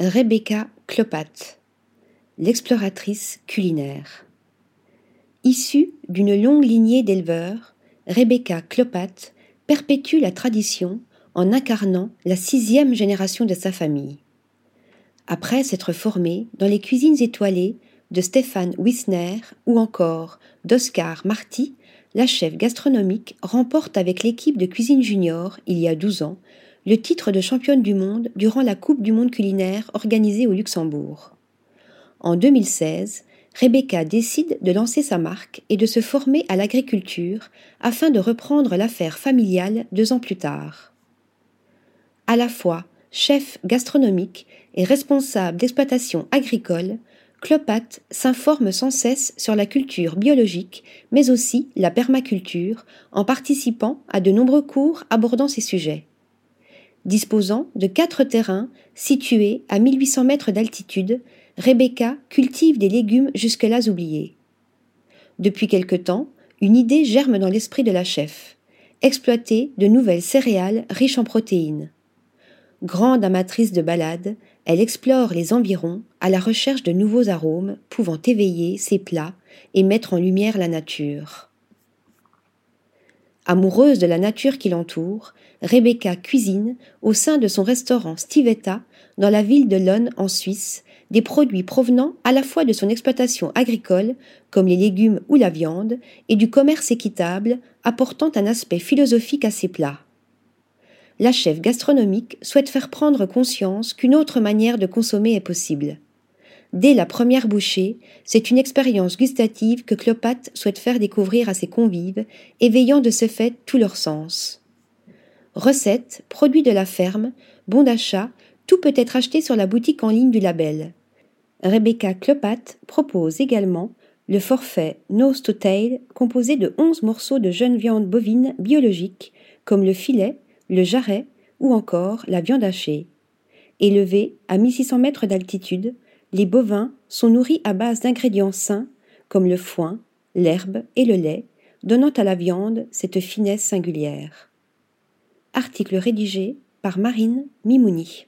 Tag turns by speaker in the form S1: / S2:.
S1: Rebecca Clopat, l'exploratrice culinaire. Issue d'une longue lignée d'éleveurs, Rebecca Clopat perpétue la tradition en incarnant la sixième génération de sa famille. Après s'être formée dans les cuisines étoilées de Stéphane Wissner ou encore d'Oscar Marty, la chef gastronomique remporte avec l'équipe de cuisine junior, il y a 12 ans, le titre de championne du monde durant la Coupe du monde culinaire organisée au Luxembourg. En 2016, Rebecca décide de lancer sa marque et de se former à l'agriculture afin de reprendre l'affaire familiale deux ans plus tard. À la fois chef gastronomique et responsable d'exploitation agricole, Clopat s'informe sans cesse sur la culture biologique, mais aussi la permaculture, en participant à de nombreux cours abordant ces sujets. Disposant de quatre terrains situés à 1800 mètres d'altitude, Rebecca cultive des légumes jusque-là oubliés. Depuis quelque temps, une idée germe dans l'esprit de la chef exploiter de nouvelles céréales riches en protéines. Grande amatrice de balades, elle explore les environs à la recherche de nouveaux arômes pouvant éveiller ses plats et mettre en lumière la nature. Amoureuse de la nature qui l'entoure, Rebecca cuisine au sein de son restaurant Stivetta dans la ville de Lonne en Suisse des produits provenant à la fois de son exploitation agricole, comme les légumes ou la viande, et du commerce équitable, apportant un aspect philosophique à ses plats la chef gastronomique souhaite faire prendre conscience qu'une autre manière de consommer est possible. Dès la première bouchée, c'est une expérience gustative que Clopat souhaite faire découvrir à ses convives, éveillant de ce fait tous leurs sens. Recettes, produits de la ferme, bons d'achat, tout peut être acheté sur la boutique en ligne du label. Rebecca Clopat propose également le forfait Nose to Tail composé de 11 morceaux de jeunes viande bovine biologiques, comme le filet, le jarret ou encore la viande hachée. Élevés à 1600 mètres d'altitude, les bovins sont nourris à base d'ingrédients sains comme le foin, l'herbe et le lait, donnant à la viande cette finesse singulière. Article rédigé par Marine Mimouni.